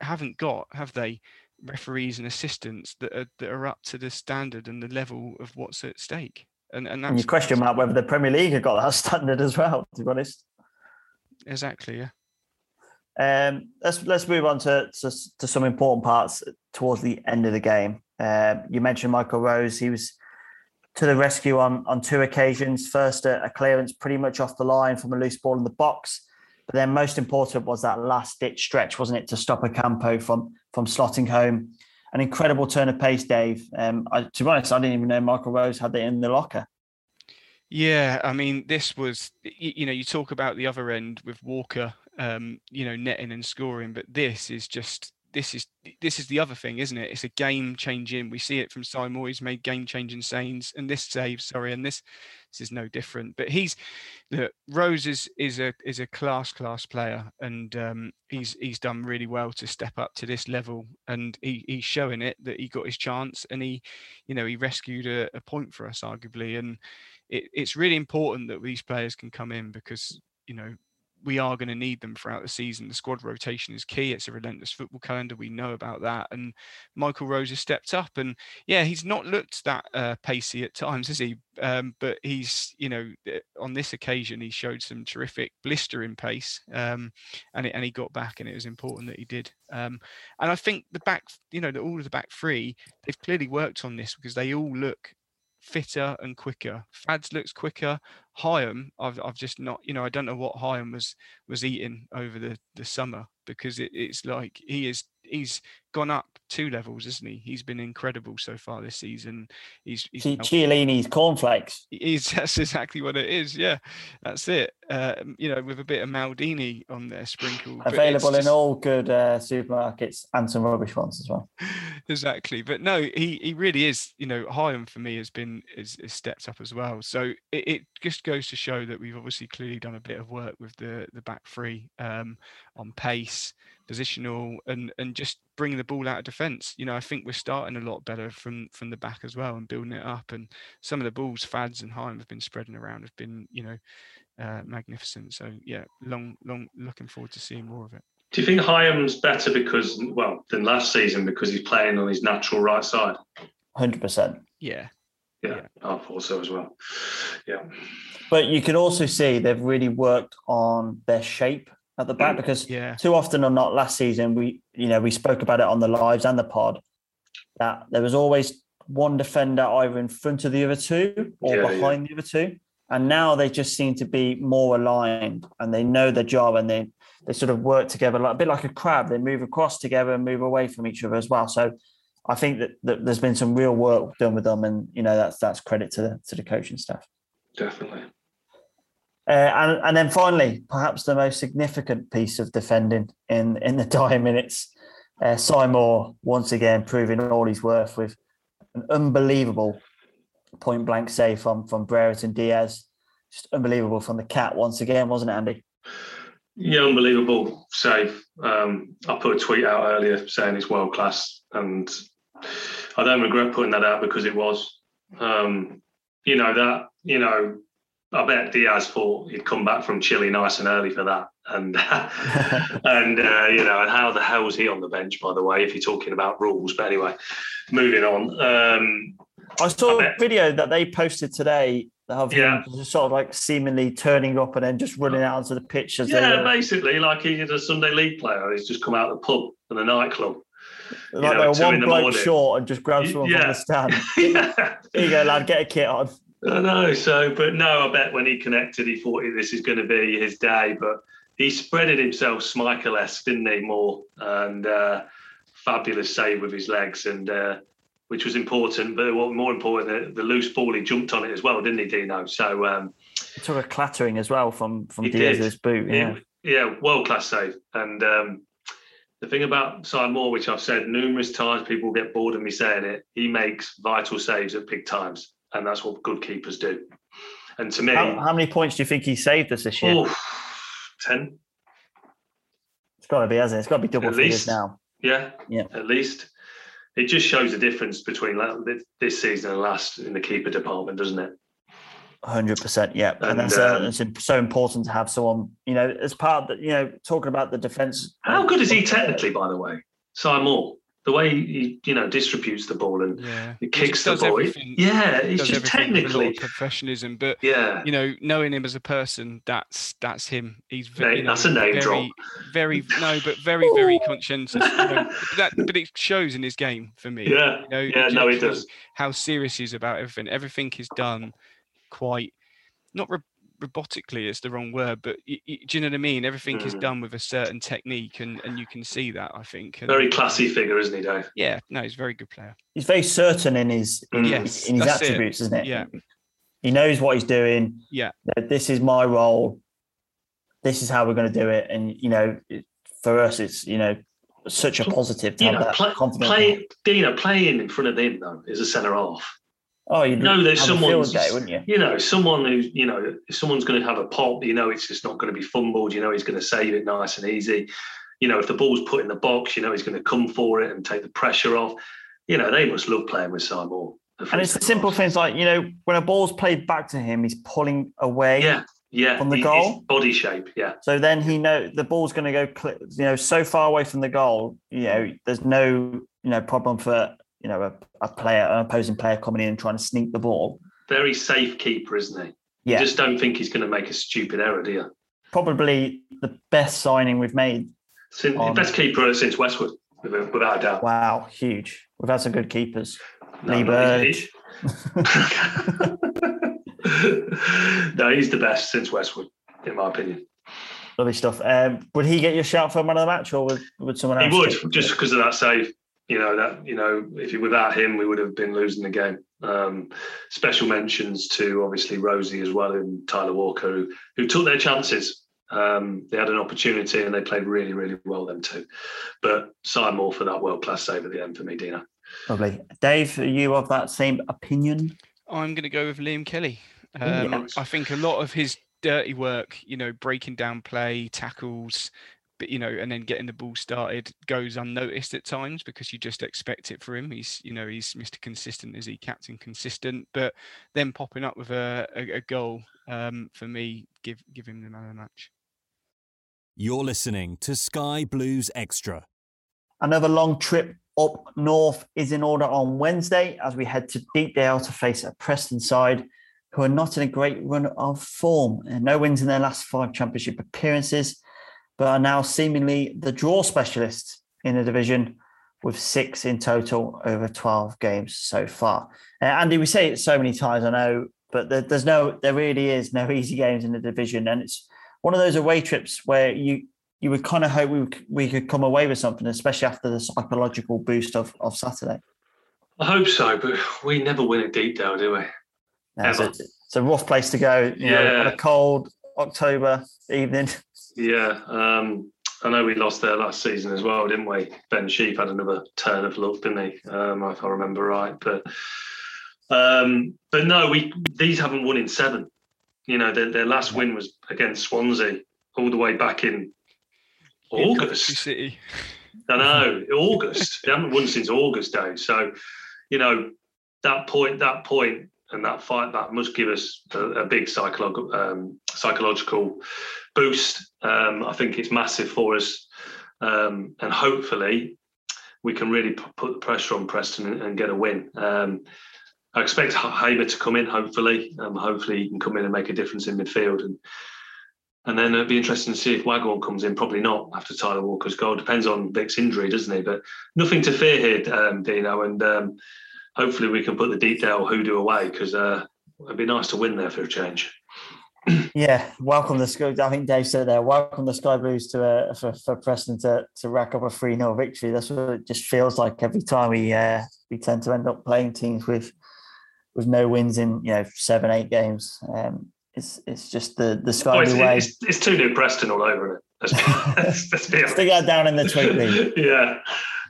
haven't got have they referees and assistants that are that are up to the standard and the level of what's at stake and and, and you question mark whether the Premier League have got that standard as well. To be honest, exactly, yeah. Um, let's let's move on to, to, to some important parts towards the end of the game. Um, you mentioned Michael Rose; he was to the rescue on on two occasions. First, a, a, clearance pretty much off the line from a loose ball in the box, but then most important was that last ditch stretch, wasn't it, to stop Ocampo from from slotting home an incredible turn of pace, Dave. Um, I, to be honest, I didn't even know Michael Rose had it in the locker. Yeah, I mean, this was you, you know you talk about the other end with Walker, um, you know, netting and scoring, but this is just this is this is the other thing, isn't it? It's a game changing. We see it from Simon. He's made game changing saves, and this save, sorry, and this this is no different. But he's look, Rose is is a is a class class player, and um, he's he's done really well to step up to this level, and he, he's showing it that he got his chance, and he, you know, he rescued a, a point for us arguably, and it, it's really important that these players can come in because you know we are going to need them throughout the season. The squad rotation is key. It's a relentless football calendar. We know about that. And Michael Rose has stepped up. And yeah, he's not looked that uh, pacey at times, has he? Um, but he's, you know, eh, on this occasion, he showed some terrific blistering pace. Um, and, it, and he got back, and it was important that he did. Um, and I think the back, you know, the, all of the back three, they've clearly worked on this because they all look fitter and quicker. Fads looks quicker. Hyam, I've I've just not, you know, I don't know what Hyam was was eating over the the summer because it, it's like he is he's gone up two levels, isn't he? He's been incredible so far this season. He's, he's Chi- Chiellini's cornflakes. He's that's exactly what it is. Yeah, that's it. Uh, you know, with a bit of Maldini on there sprinkled. Available in just- all good uh, supermarkets and some rubbish ones as well. exactly. But no, he he really is. You know, Hyam for me has been is, is stepped up as well. So it, it just goes to show that we've obviously clearly done a bit of work with the the back three um, on pace, positional, and and just bringing the ball out of defence. You know, I think we're starting a lot better from from the back as well and building it up. And some of the balls Fads and Hyam have been spreading around have been you know uh, magnificent. So yeah, long long looking forward to seeing more of it. Do you think Hyam's better because, well, than last season because he's playing on his natural right side? 100%. Yeah. Yeah, I thought so as well. Yeah. But you can also see they've really worked on their shape at the back because Yeah. too often or not last season we you know we spoke about it on the lives and the pod that there was always one defender either in front of the other two or Yeah, yeah. behind the other two and now they just seem to be more aligned and they know their job and they they sort of work together like a bit like a crab they move across together and move away from each other as well so I think that, that there's been some real work done with them and you know that's that's credit to the to the coaching staff Definitely. Uh, and, and then finally, perhaps the most significant piece of defending in, in the dying minutes, uh, Seymour once again proving all he's worth with an unbelievable point blank save from from Brereton Diaz. Just unbelievable from the cat once again, wasn't it, Andy? Yeah, unbelievable save. Um, I put a tweet out earlier saying it's world class, and I don't regret putting that out because it was. Um, you know that. You know, I bet Diaz thought he'd come back from Chile nice and early for that, and and uh, you know, and how the hell was he on the bench? By the way, if you're talking about rules, but anyway, moving on. Um, I saw I a bet- video that they posted today of Yeah. him just sort of like seemingly turning up and then just running out onto the pitch as yeah, basically, like he's a Sunday league player. He's just come out of the pub and the nightclub. like know, they were one bloke short and just grabbed Y- someone from the stand. yeah. Here you go, lad, get a kit on. I know. So, but no, I bet when he connected, he thought this is going to be his day. But he spreaded himself Schmeichel-esque, didn't he? More and uh, fabulous save with his legs, and uh, which was important. But what more important, the, the loose ball, he jumped on it as well, didn't he, Dino? So, um, He took a clattering as well from from Diaz's did. boot. Yeah. it- yeah, world class save. And um, the thing about Simon Moore, which I've said numerous times, people get bored of me saying it. He makes vital saves at big times, and that's what good keepers do. And to me, How, how many points do you think he saved us this year? oh, 10, It's got to be, hasn't it? It's got to be double At figures least. now. yeah, Yeah. at least. It just shows the difference between this- season and last in the keeper department, doesn't it? hundred percent. Yeah, and, And, that's uh, it's so important to have someone, you know, as part of the, you know, talking about the defense. How good is he technically, by the way? Simon Moore, the way he, you know, distributes the ball and Yeah. kicks the ball. Yeah, he's just technically. professionalism, but Yeah, you know, knowing him as a person, that's that's him. He's very, Name- you know, that's a name very, drop. very no, but very, very conscientious. You know, but that, but it shows in his game for me. yeah, You know, yeah. No, he does. How serious he is about everything. Everything is done quite not ro- robotically. is the wrong word, but y- y- do you know what I mean? Everything is Mm. done with a certain technique, and and you can see that. I think. And, Very classy figure, isn't he, Dave? Yeah, no, he's a very good player. He's very certain in his in, Mm. Yes, in his attributes, isn't it? Yeah. he knows what he's doing. Yeah. that This is my role. This is how we're going to do it, and you know, for us, it's you know, such a positive to You know, that play, confidence. play, Dino, playing in front of him though is a centre half. Oh, you No, there's have a someone's- field day, wouldn't you? You know, someone who, you know, if someone's going to have a pop, you know, it's just not going to be fumbled. You know, he's going to save it nice and easy. You know, if the ball's put in the box, you know, he's going to come for it and take the pressure off. You know, they must love playing with Simon And it's the simple things like you know, when a ball's played back to him, he's pulling away. Yeah, yeah. From the he- goal? body shape, yeah. So then he know the ball's going to go, you know, so far away from the goal. You know, there's no, you know, problem for you know a, a player, an opposing player coming in and trying to sneak the ball. Very safe keeper, isn't he? Yeah, You just don't think he's going to make a stupid error, do you? probably the best signing we've made. Since, On- best keeper since Westwood, without a doubt. Wow, huge. We've had some good keepers. No, Lee no, Bird. he's- no, he's the best since Westwood, in my opinion. Lovely stuff. Um, would he get your shout for man of the match, or would, would someone He would just because of that save. You know that you know if you without him, we would have been losing the game. Um, special mentions to obviously Rosie as well and Tyler Walker, who, who took their chances. Um, they had an opportunity and they played really, really well them too. But Simon Moore for that world class save at the end for me, Dino. Lovely, Dave. Are you of that same opinion? I'm going to go with Liam Kelly. Um, yes. I think a lot of his dirty work, you know, breaking down play, tackles, but you know, and then getting the ball started goes unnoticed at times because you just expect it for him. He's, you know, he's Mr. Consistent, is he? Captain consistent, but then popping up with a, a, a goal um, for me, give give him the man of the match. You're listening to Sky Blues Extra. Another long trip up north is in order on Wednesday as we head to Deepdale to face a Preston side who are not in a great run of form. And no wins in their last five championship appearances, but are now seemingly the draw specialists in the division with six in total over 12 games so far. Uh, Andy, we say it so many times, I know, but there, there's no, there really is no easy games in the division. And it's one of those away trips where you, you would kind of hope we, we could come away with something, especially after the psychological boost of, of Saturday. I hope so, but we never win a deep Deepdale, do we? No, it's, a, it's a rough place to go, you know, on Yeah. a cold October evening. Yeah, um, I know we lost there last season as well, didn't we? Ben Sheaf had another turn of luck, didn't he? Um, if I remember right. But um, but no, we these haven't won in seven. You know, their, their last win was against Swansea, all the way back in In August. City. I know, August. they haven't won since August, Dave. So, you know, that point, that point, and that fight that must give us a, a big psychological um, psychological boost. Um, I think it's massive for us, um, and hopefully, we can really p- put the pressure on Preston and, and get a win. Um, I expect Hamer to come in. Hopefully, um, hopefully he can come in and make a difference in midfield and. And then it'd be interesting to see if Waghorn comes in. Probably not after Tyler Walker's goal. Depends on Vic's injury, doesn't he? But nothing to fear here, um, Dino. And um, hopefully we can put the Deepdale hoodoo away because uh, it'd be nice to win there for a change. Yeah, welcome the Sky. I think Dave said there. Welcome the Sky Blues to uh, for, for Preston to to rack up a three 0 victory. That's what it just feels like every time we uh, we tend to end up playing teams with with no wins in you know seven eight games. Um, it's it's just the the Sky Oh, it's, way. it's, it's two new Preston all over it. Let's be, let's, let's be honest. Stick that down in the tweet league. yeah,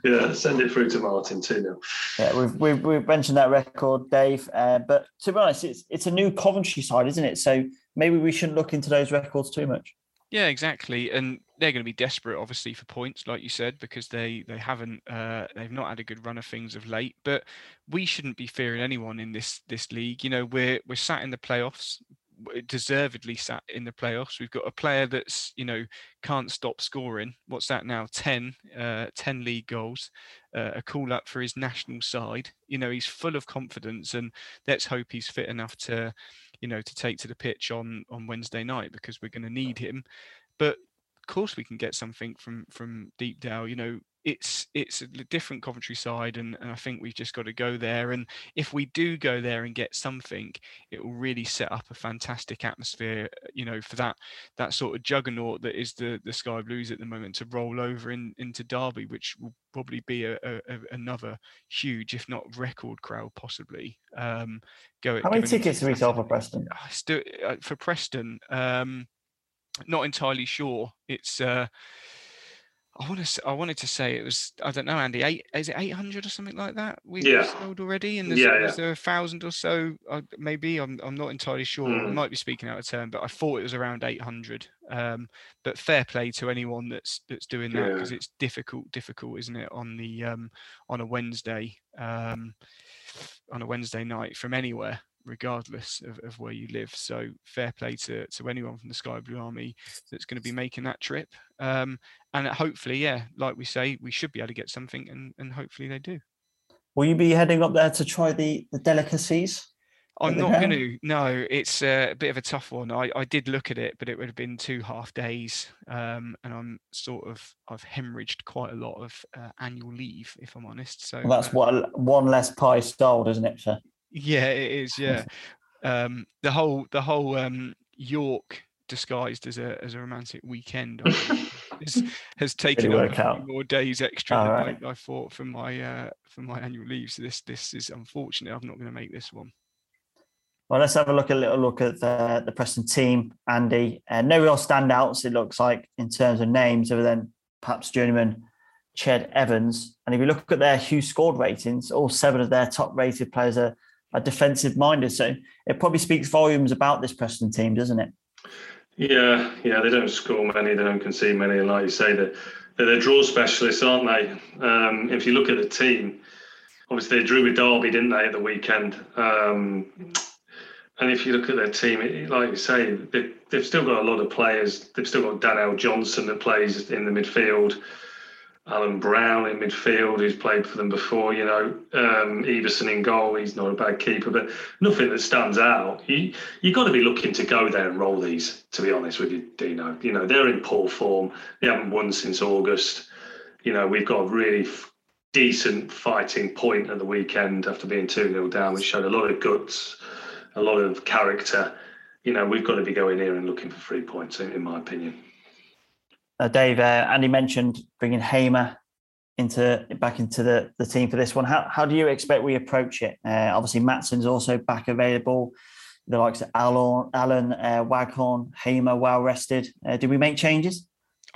yeah. Send it through to Martin two 0 Yeah, we've, we've we've mentioned that record, Dave. Uh, but to be honest, it's it's a new Coventry side, isn't it? So maybe we shouldn't look into those records too much. Yeah, exactly. And they're going to be desperate, obviously, for points, like you said, because they they haven't uh, they've not had a good run of things of late. But we shouldn't be fearing anyone in this this league. You know, we're we're sat in the playoffs, deservedly sat in the playoffs. We've got a player that's you know can't stop scoring. What's that now? 10, uh, 10 league goals, a call up for his national side. You know, he's full of confidence, and let's hope he's fit enough to you know to take to the pitch on on Wednesday night because we're going to need him. But of course we can get something from from Deepdale. You know, it's it's a different Coventry side, and, and I think we've just got to go there. And if we do go there and get something, it will really set up a fantastic atmosphere. You know, for that that sort of juggernaut that is the the Sky Blues at the moment to roll over in, into Derby, which will probably be a, a, a- another huge, if not record crowd, possibly. Um, go How many tickets do we sell for Preston? Still uh, for Preston. Um, not entirely sure. It's uh, I want to. I wanted to say it was. I don't know, Andy. Eight is it eight hundred or something like that? We've Yeah. sold already, and there's, Yeah, is yeah. there a thousand or so? Uh, maybe I'm. I'm not entirely sure. I Mm. might be speaking out of turn, but I thought it was around eight hundred. Um, but fair play to anyone that's that's doing that because it's difficult. Difficult, isn't it? On the um on a Wednesday um on a Wednesday night from anywhere regardless of, of where you live. So fair play to, to anyone from the Sky Blue Army that's going to be making that trip. Um, and hopefully, yeah, like we say, we should be able to get something, and, and hopefully they do. Will you be heading up there to try the the delicacies? I'm not going to. No, it's a bit of a tough one. I, I did look at it, but it would have been two half days, um, and I'm sort of I've hemorrhaged quite a lot of uh, annual leave, if I'm honest. So Well, that's uh, what one less pie sold, isn't it? For Yeah, it is. Yeah, um, the whole the whole um, York disguised as a as a romantic weekend. Has, has taken a few more days extra All than right. I, I thought for my uh, from my annual leave. So this this is unfortunate. I'm not going to make this one. Well, let's have a look a little look at the, the Preston team, Andy. Uh, no real standouts, it looks like, in terms of names, other than perhaps journeyman Ched Evans. And if you look at their WhoScored ratings, all seven of their top rated players are, are defensive minded. So it probably speaks volumes about this Preston team, doesn't it? Yeah, yeah, they don't score many, they don't concede many, and like you say, they're, they're the draw specialists, aren't they? Um, if you look at the team, obviously they drew with Derby, didn't they, at the weekend? Um, and if you look at their team, it, like you say, they, they've still got a lot of players. They've still got Daniel Johnson that plays in the midfield, Alan Browne in midfield, who's played for them before. You know, um, Iversen in goal. He's not a bad keeper, but nothing that stands out. You you got to be looking to go there and roll these. To be honest with you, Dino, you know they're in poor form. They haven't won since August. You know, we've got a really f- decent fighting point at the weekend after being two 0 down, which showed a lot of guts, a lot of character. You know, we've got to be going here and looking for three points, in, in my opinion. Uh, Dave, uh, Andy mentioned bringing Hamer into back into the, the team for this one. How, how do you expect we approach it? Uh, obviously, Maatsen's also back available. The likes of Alan, Alan uh, Waghorn, Hamer, well rested. Uh, did we make changes?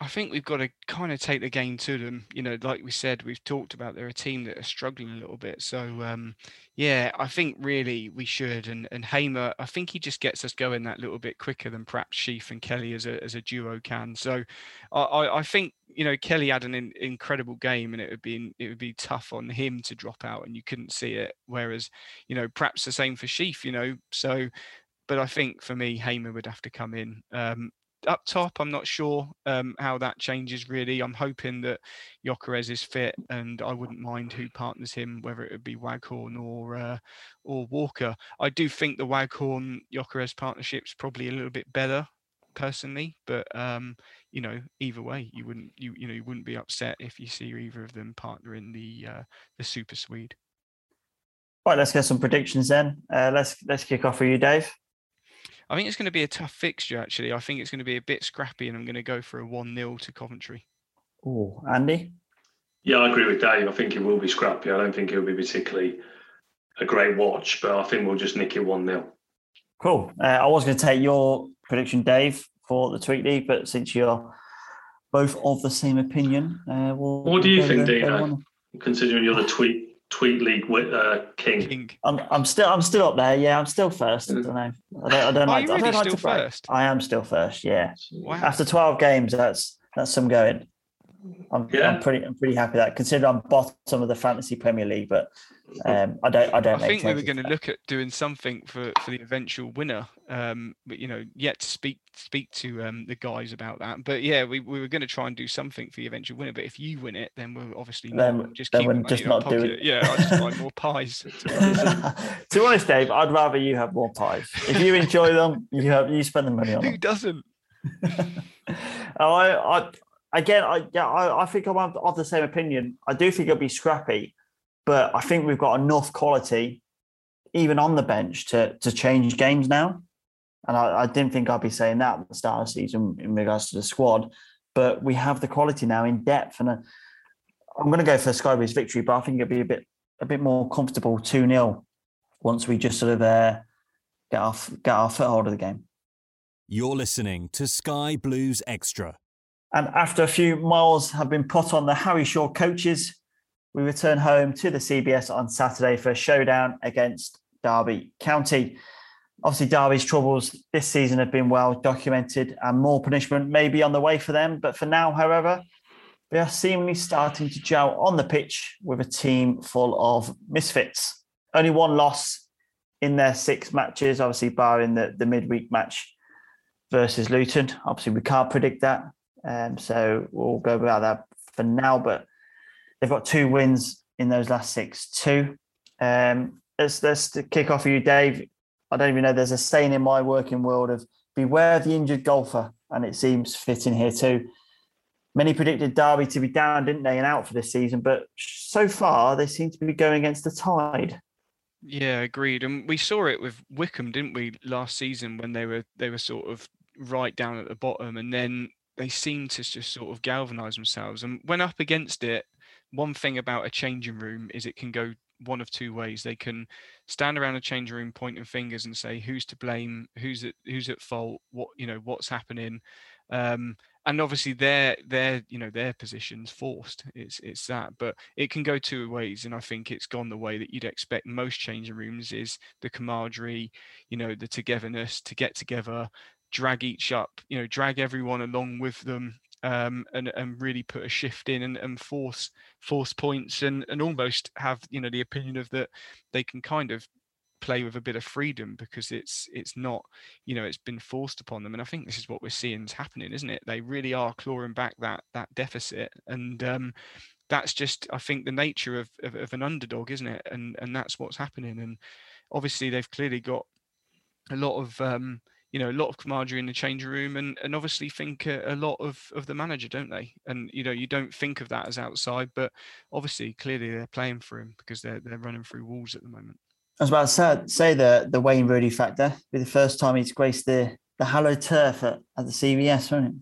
I think we've got to kind of take the game to them. You know, like we said, we've talked about they're a team that are struggling a little bit. So um, yeah, I think really we should. And and Hamer, I think he just gets us going that little bit quicker than perhaps Sheaf and Kelly as a as a duo can. So I I, think you know Kelly had an in, incredible game, and it would be it would be tough on him to drop out, and you couldn't see it. Whereas you know perhaps the same for Sheaf. You know, so. But I think for me, Hamer would have to come in. Um, up top, I'm not sure um, how that changes really. I'm hoping that Gyökeres is fit, and I wouldn't mind who partners him, whether it would be Waghorn or uh, or Walker. I do think the Waghorn Gyökeres partnership's probably a little bit better, personally. But um, you know, either way, you wouldn't you you know you wouldn't be upset if you see either of them partnering the uh, the Super Swede. Right, let's get some predictions then. Uh, let's let's kick off with you, Dave. I think it's going to be a tough fixture. Actually, I think it's going to be a bit scrappy, and I'm going to go for a one 0 to Coventry. Oh, Andy. Yeah, I agree with Dave. I think it will be scrappy. I don't think it'll be particularly a great watch, but I think we'll just nick it 1 0. Cool. Uh, I was going to take your prediction, Dave, for the tweet league, but since you're both of the same opinion, uh, we'll. What do you think, go- go Dino? on. Considering you're the tweet tweet league wi- uh, king. King. I'm, I'm still I'm still up there. Yeah, I'm still first. I don't know. I don't, I don't Are like. you I don't really like still to brag. first? I am still first. Yeah. Wow. After 12 games, that's that's some going. I'm, Yeah. I'm pretty I'm pretty happy that considering I'm bottom of the fantasy Premier League, but um, I don't I don't. I make think we were going to to look at doing something for, for the eventual winner, um, but you know, yet to speak speak to um, the guys about that. But yeah, we, we were going to try and do something for the eventual winner. But if you win it, then we'll obviously not. Then- We'll just then keep we'll just not do it. Yeah, I'll just buy more pies. to be honest. that. to be honest, Dave, I'd rather you have more pies. If you enjoy them, you have you spend the money on Who them. doesn't? Oh, I, I again, I yeah, I, I think I'm of of the same opinion. I do think it'll be scrappy, but I think we've got enough quality, even on the bench, to to change games now. And I, I didn't think I'd be saying that at the start of the season in regards to the squad, but we have the quality now in depth. And uh, I'm going to go for Sky Blues victory, but I think it'll be a bit a bit more comfortable two 0 once we just sort of uh, get our get our foothold of the game. You're listening to Sky Blues Extra. And after a few miles have been put on the Harry Shaw coaches, we return home to the CBS on Saturday for a showdown against Derby County. Obviously, Derby's troubles this season have been well documented and more punishment may be on the way for them. But for now, however, they are seemingly starting to gel on the pitch with a team full of misfits. Only one loss in their six matches, obviously, barring the, the midweek match versus Luton. Obviously, we can't predict that. Um, so we'll go about that for now. But they've got two wins in those last six, too. Um, let's, let's kick off for you, Dave. I don't even know. There's a saying in my working world of beware the injured golfer, and it seems fitting here too. Many predicted Derby to be down, didn't they, and out for this season, but so far they seem to be going against the tide. Yeah, agreed. And we saw it with Wycombe, didn't we, last season when they were they were sort of right down at the bottom, and then they seem to just sort of galvanise themselves. And when up against it, one thing about a changing room is it can go one of two ways. They can stand around a changing room pointing fingers and say who's to blame, who's at who's at fault, what you know, what's happening. Um, and obviously their their you know their positions forced it's it's that but it can go two ways and i think it's gone the way that you'd expect most changing rooms is the camaraderie you know the togetherness to get together drag each up you know drag everyone along with them um, and and really put a shift in and, and force force points and and almost have you know the opinion of that they can kind of play with a bit of freedom because it's it's not you know it's been forced upon them. And i think this is what we're seeing is happening isn't it? They really are clawing back that that deficit. And um that's just i think the nature of, of, of an underdog isn't it? And and that's what's happening. And obviously they've clearly got a lot of um you know a lot of camaraderie in the change room and and obviously think a, a, lot of of the manager don't they and you know you don't think of that as outside but obviously clearly they're playing for him because they're they're running through walls at the moment I was about to say, say the the Wayne Rooney factor. Be the first time he's graced the the hallowed turf at, at the CBS, won't it?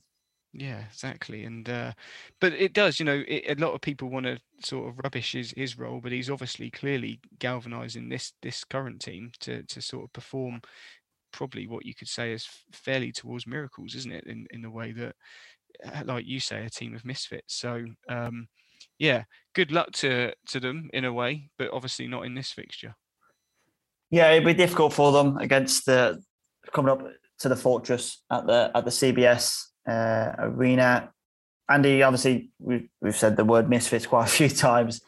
Yeah, exactly. And uh, but it does, you know, it, a lot of people want to sort of rubbish his his role, but he's obviously clearly galvanising this this current team to to sort of perform probably what you could say is fairly towards miracles, isn't it? In in the way that, uh, like you say, a team of misfits. So um, yeah, good luck to to them in a way, but obviously not in this fixture. Yeah, it'd be difficult for them against the coming up to the fortress at the at the CBS uh, arena. Andy, obviously, we've, we've said the word misfits quite a few times,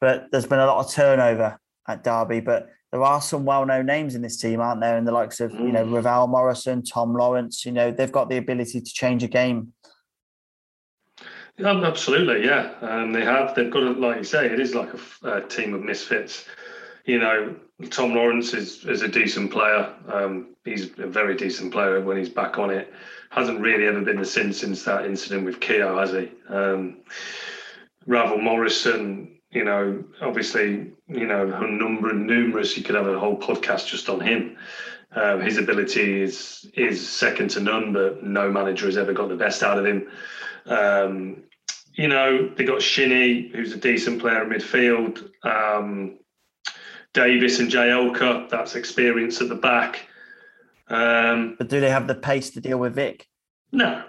but there's been a lot of turnover at Derby. But there are some well-known names in this team, aren't there? And the likes of you know mm. Ravel Morrison, Tom Lawrence. You know, they've got the ability to change a game. Absolutely, yeah. Um, they have. They've got, a, like you say, it is like a, a team of misfits you know, Tom Lawrence is, is a decent player. Um, he's a very decent player when he's back on it. Hasn't really ever been the sin since that incident with Keogh, has he? Um, Ravel Morrison, you know, obviously, you know, who number and numerous. You could have a whole podcast just on him. Um, his ability is is second to none, but no manager has ever got the best out of him. Um, you know, they got Shinnie, who's a decent player in midfield. Um, Davies and Jagielka. That's experience at the back. Um, but do they have the pace to deal with Vic? No.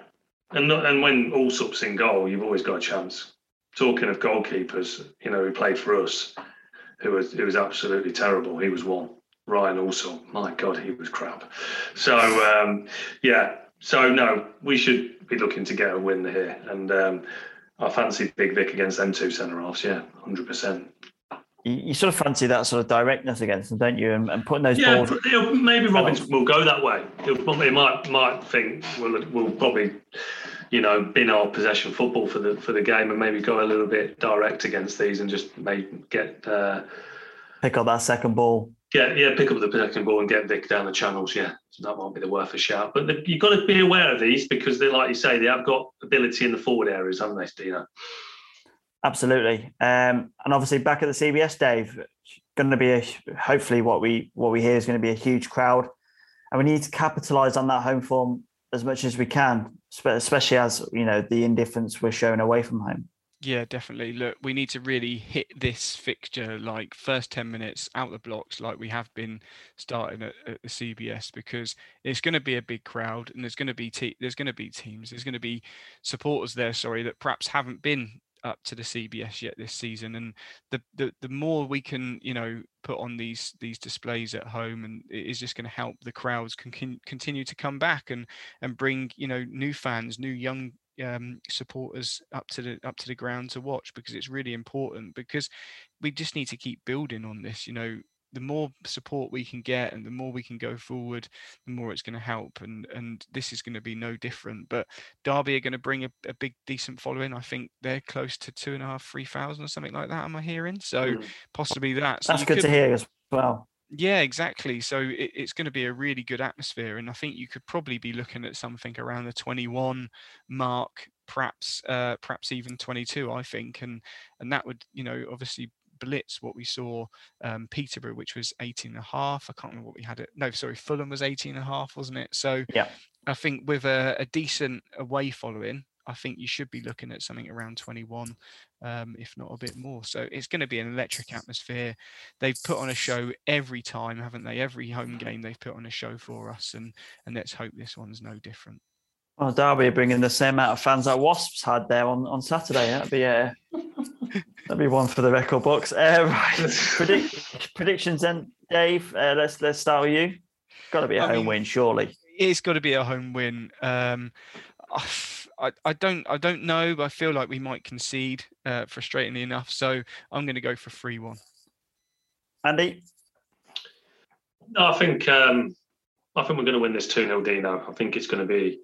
And not, and when Allsop's in goal, you've always got a chance. Talking of goalkeepers, you know, who played for us, who was who was absolutely terrible. He was one. Ryan Allsop, my God, he was crap. So um, yeah, so no, we should be looking to get a win here, and um, I fancy Big Vic against them two centre halves. Yeah, hundred percent you, you, sort of fancy that sort of directness against them, don't you? And, and putting those yeah, balls. maybe Robins will go that way. He might might think we'll we'll probably, you know, bin our possession football for the for the game and maybe go a little bit direct against these and just maybe get uh, pick up that second ball. Yeah, yeah, pick up the second ball and get Vic down the channels. Yeah, so that might be the worth a shout. But the, you've got to be aware of these because they, like you say, they have got ability in the forward areas, haven't they, Dino? Absolutely, um, and obviously back at the CBS, Dave, going to be a, hopefully what we what we hear is going to be a huge crowd, and we need to capitalise on that home form as much as we can, especially as you know the indifference we're showing away from home. Yeah, definitely. Look, we need to really hit this fixture like first 10 minutes out the blocks, like we have been starting at, at the CBS, because it's going to be a big crowd and there's going to be te- there's going to be teams, there's going to be supporters there, sorry, that perhaps haven't been up to the CBS yet this season, and the the, the more we can you know put on these these displays at home, and it is just going to help the crowds can, can continue to come back and and bring you know new fans, new young um, supporters up to the up to the ground to watch because it's really important because we just need to keep building on this. You know, the more support we can get and the more we can go forward, the more it's going to help. And and this is going to be no different. But Derby are going to bring a, a big decent following. I think they're close to two and a half, three thousand or something like that. Am I hearing? So mm. possibly that. So That's good could, to hear as well. Yeah, exactly. So it, it's going to be a really good atmosphere, and I think you could probably be looking at something around the 21 mark, perhaps, uh, perhaps even 22. I think, and and that would, you know, obviously blitz what we saw um, Peterborough, which was 18 and a half. I can't remember what we had it. No, sorry, Fulham was 18 and a half, wasn't it? So yeah, I think with a, a decent away following, I think you should be looking at something around 21, um, if not a bit more. So it's going to be an electric atmosphere. They've put on a show every time, haven't they? Every home game they've put on a show for us, and and let's hope this one's no different. Well, Derby are bringing the same amount of fans that Wasps had there on, on Saturday. That'd be a that'd be one for the record books. Uh, right. Predict, predictions then, Dave. Uh, let's let's start with you. Got to be a I home mean, win, surely. It's got to be a home win. Um, I, I don't I don't know, but I feel like we might concede, uh, frustratingly enough. So I'm going to go for three one. Andy, no, I think um, I think we're going to win this two 0 Dino. I think it's going to be,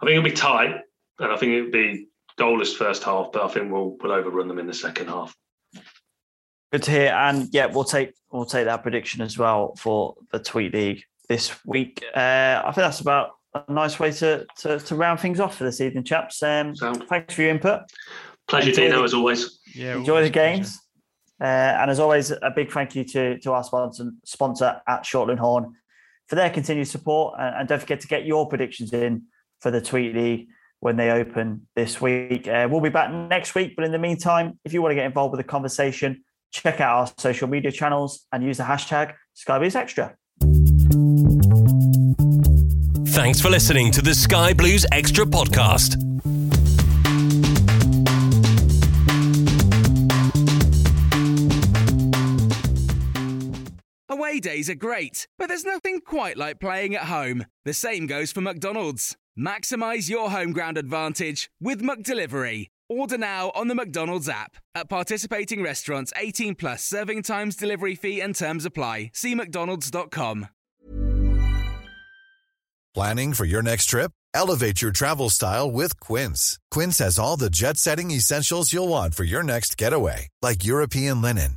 I think it'll be tight, and I think it'll be goalless first half, but I think we'll we'll overrun them in the second half. Good to hear, and yeah, we'll take we'll take that prediction as well for the Tweet League this week. Uh, I think that's about a nice way to, to, to round things off for this evening, chaps. Um, thanks for your input. Pleasure, enjoy Dino, the, as always. Yeah, enjoy the games. Uh, and as always, a big thank you to, to our sponsor, sponsor at Shortland Horne for their continued support. And, and, don't forget to get your predictions in for the Tweet League when they open this week. Uh, we'll be back next week. But in the meantime, if you want to get involved with the conversation, check out our social media channels and use the hashtag SkyBluesExtra. Thanks for listening to the Sky Blues Extra podcast. Away days are great, but there's nothing quite like playing at home. The same goes for McDonald's. Maximize your home ground advantage with McDelivery. Order now on the McDonald's app. At participating restaurants, 18 plus serving times, delivery fee, and terms apply. See McDonald's.com. Planning for your next trip? Elevate your travel style with Quince. Quince has all the jet setting essentials you'll want for your next getaway, like European linen,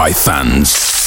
by fans.